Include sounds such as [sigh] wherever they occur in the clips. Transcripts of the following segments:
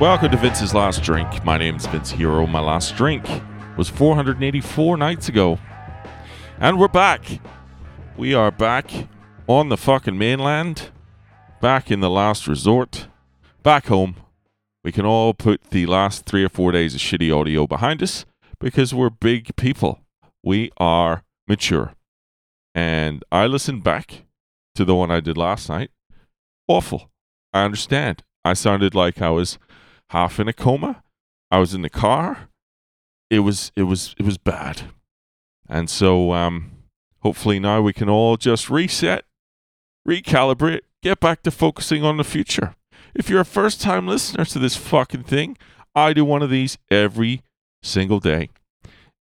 Welcome to Vince's Last Drink. My name's Vince Hero. My last drink was 484 nights ago. And we're back. We are back on the fucking mainland, back in the last resort, back home. We can all put the last three or four days of shitty audio behind us because we're big people. We are mature. And I listened back to the one I did last night. Awful. I understand. I sounded like I was half in a coma. I was in the car. It was it was it was bad. And so um hopefully now we can all just reset, recalibrate, get back to focusing on the future. If you're a first time listener to this fucking thing, I do one of these every single day.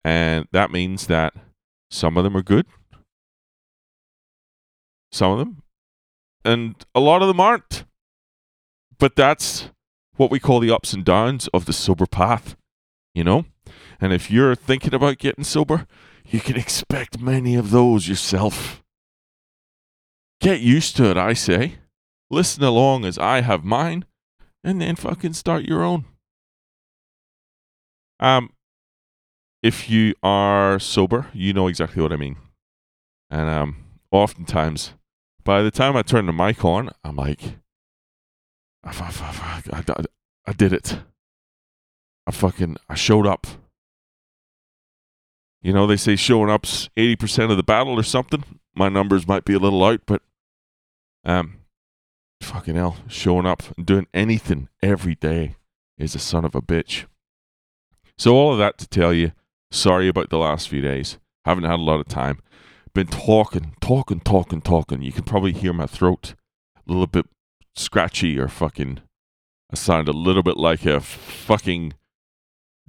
And that means that some of them are good, some of them, and a lot of them aren't. But that's what we call the ups and downs of the sober path, you know? And if you're thinking about getting sober, you can expect many of those yourself. Get used to it, I say. Listen along as I have mine, and then fucking start your own. Um, if you are sober, you know exactly what I mean. And um, oftentimes, by the time I turn the mic on, I'm like, I, I, I, I did it. I fucking, I showed up. You know, they say showing up's 80% of the battle or something. My numbers might be a little out, but um, fucking hell, showing up and doing anything every day is a son of a bitch. So, all of that to tell you, sorry about the last few days. Haven't had a lot of time. Been talking, talking, talking, talking. You can probably hear my throat a little bit scratchy or fucking. I sound a little bit like a fucking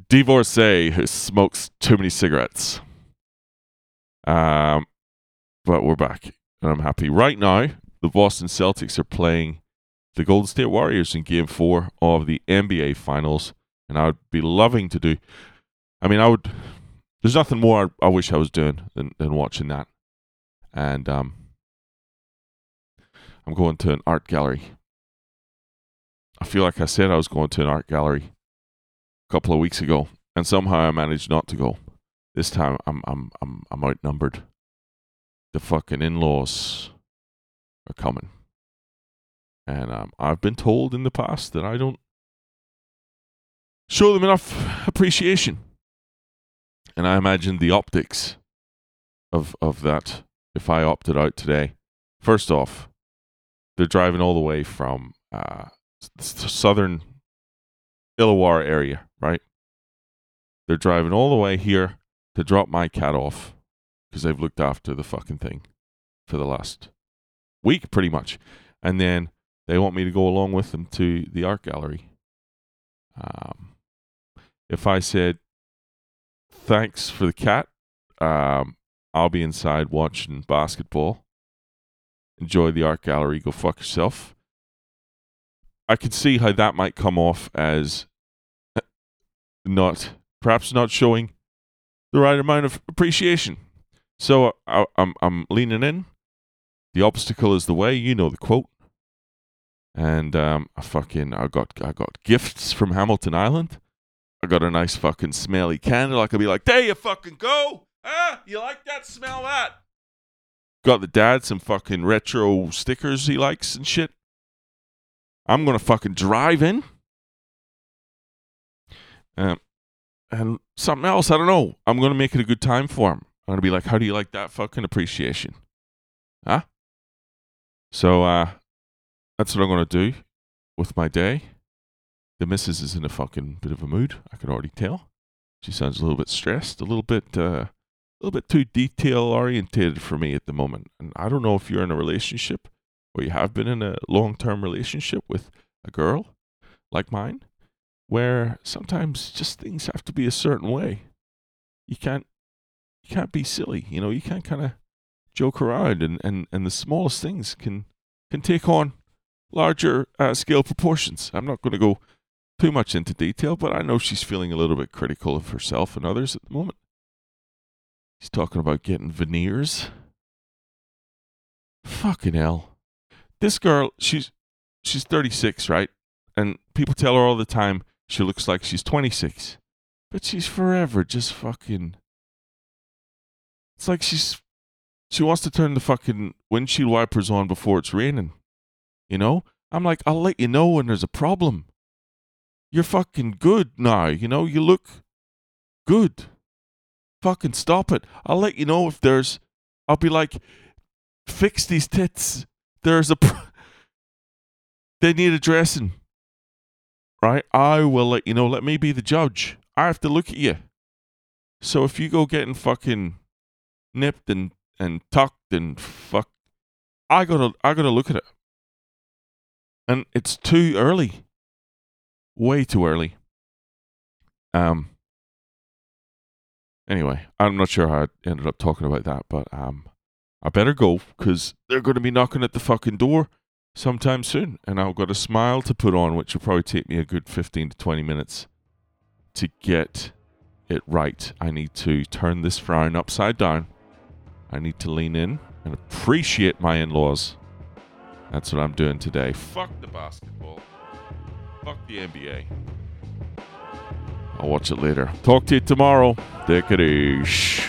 divorcee who smokes too many cigarettes. Um, but we're back and I'm happy. Right now, the Boston Celtics are playing the Golden State Warriors in Game Four of the NBA Finals, and I would be loving to do. I mean, I would. There's nothing more I, wish I was doing than, than watching that, and um, I'm going to an art gallery. I feel like I said I was going to an art gallery a couple of weeks ago, and somehow I managed not to go. This time I'm I'm I'm I'm outnumbered. The fucking in-laws are coming, and um, I've been told in the past that I don't show them enough appreciation, and I imagine the optics of of that if I opted out today. First off, they're driving all the way from uh, southern Illawarra area, right? They're driving all the way here to drop my cat off because they've looked after the fucking thing for the last week, pretty much. And then they want me to go along with them to the art gallery. Um, if I said, thanks for the cat, um, I'll be inside watching basketball. Enjoy the art gallery. Go fuck yourself. I could see how that might come off as not, perhaps not showing the right amount of appreciation. So I, I'm I'm leaning in. The obstacle is the way. You know the quote. And um, I fucking I got I got gifts from Hamilton Island. I got a nice fucking smelly candle. I could be like, there you fucking go. Ah, you like that? Smell that. Got the dad some fucking retro stickers he likes and shit. I'm gonna fucking drive in. Um, and something else, I don't know. I'm gonna make it a good time for him. I'm gonna be like, how do you like that fucking appreciation? Huh? So uh that's what I'm gonna do with my day. The missus is in a fucking bit of a mood, I can already tell. She sounds a little bit stressed, a little bit uh a little bit too detail oriented for me at the moment. And I don't know if you're in a relationship or you have been in a long term relationship with a girl like mine, where sometimes just things have to be a certain way. You can't you can't be silly, you know, you can't kind of joke around and, and, and the smallest things can can take on larger uh, scale proportions. I'm not going to go too much into detail, but I know she's feeling a little bit critical of herself and others at the moment. He's talking about getting veneers. Fucking hell this girl, she's she's 36, right? And people tell her all the time she looks like she's 26, but she's forever just fucking. It's like she's she wants to turn the fucking windshield wipers on before it's raining. You know? I'm like, I'll let you know when there's a problem. You're fucking good now, you know? You look good. Fucking stop it. I'll let you know if there's. I'll be like, fix these tits. There's a. Pr- [laughs] they need addressing. Right? I will let you know. Let me be the judge. I have to look at you. So if you go getting fucking nipped and, and tucked and fuck, I gotta I gotta look at it. And it's too early. Way too early. Um. Anyway, I'm not sure how I ended up talking about that, but um, I better go because they're going to be knocking at the fucking door sometime soon, and I've got a smile to put on, which will probably take me a good 15 to 20 minutes to get it right. I need to turn this frown upside down. I need to lean in and appreciate my in laws. That's what I'm doing today. Fuck the basketball. Fuck the NBA. I'll watch it later. Talk to you tomorrow. Take it easy.